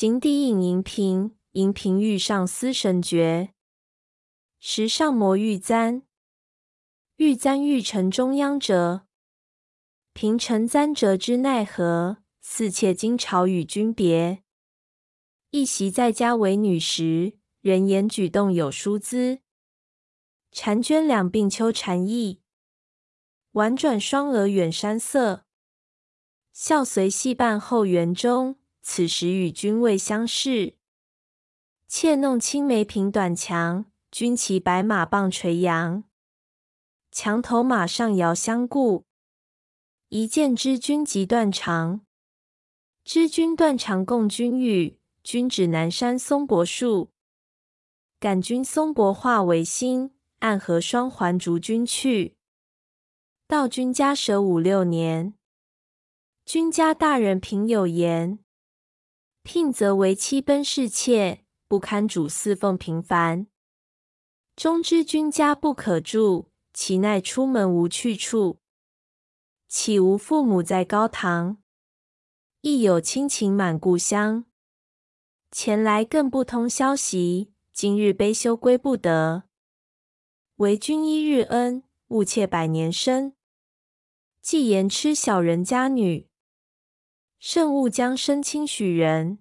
井底引银瓶，银瓶欲上思神爵。时上摩玉簪，玉簪欲成中央折。平承簪折之奈何？似妾今朝与君别。一袭在家为女时，人言举动有殊姿。婵娟两鬓秋蝉翼，婉转双额远山色。笑随戏伴后园中，此时与君未相识。妾弄青梅凭短墙，君骑白马棒垂杨。墙头马上遥相顾，一见知君即断肠。知君断肠共君语。君指南山松柏树，感君松柏化为心，暗合双环逐君去。到君家舍五六年，君家大人凭有言，聘则为妻奔侍妾，不堪主侍奉频繁。终知君家不可住，其奈出门无去处？岂无父母在高堂，亦有亲情满故乡。前来更不通消息，今日悲休归不得。为君一日恩，误妾百年身。既言痴小人家女，圣勿将身轻许人。